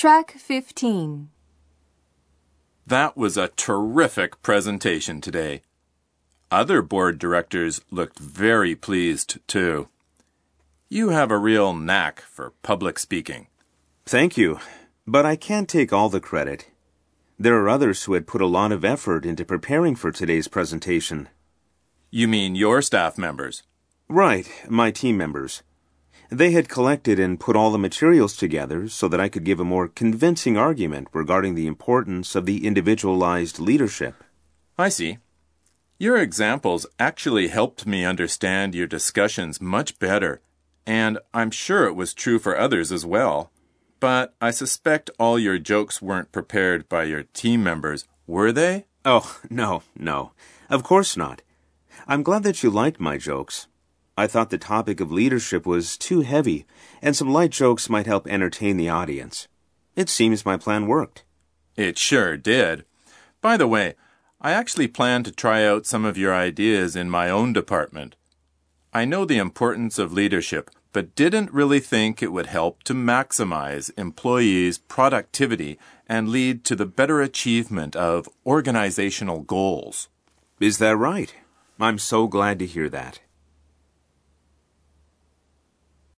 Track 15. That was a terrific presentation today. Other board directors looked very pleased, too. You have a real knack for public speaking. Thank you, but I can't take all the credit. There are others who had put a lot of effort into preparing for today's presentation. You mean your staff members? Right, my team members. They had collected and put all the materials together so that I could give a more convincing argument regarding the importance of the individualized leadership. I see. Your examples actually helped me understand your discussions much better, and I'm sure it was true for others as well. But I suspect all your jokes weren't prepared by your team members, were they? Oh, no, no. Of course not. I'm glad that you liked my jokes. I thought the topic of leadership was too heavy, and some light jokes might help entertain the audience. It seems my plan worked. It sure did. By the way, I actually plan to try out some of your ideas in my own department. I know the importance of leadership, but didn't really think it would help to maximize employees' productivity and lead to the better achievement of organizational goals. Is that right? I'm so glad to hear that.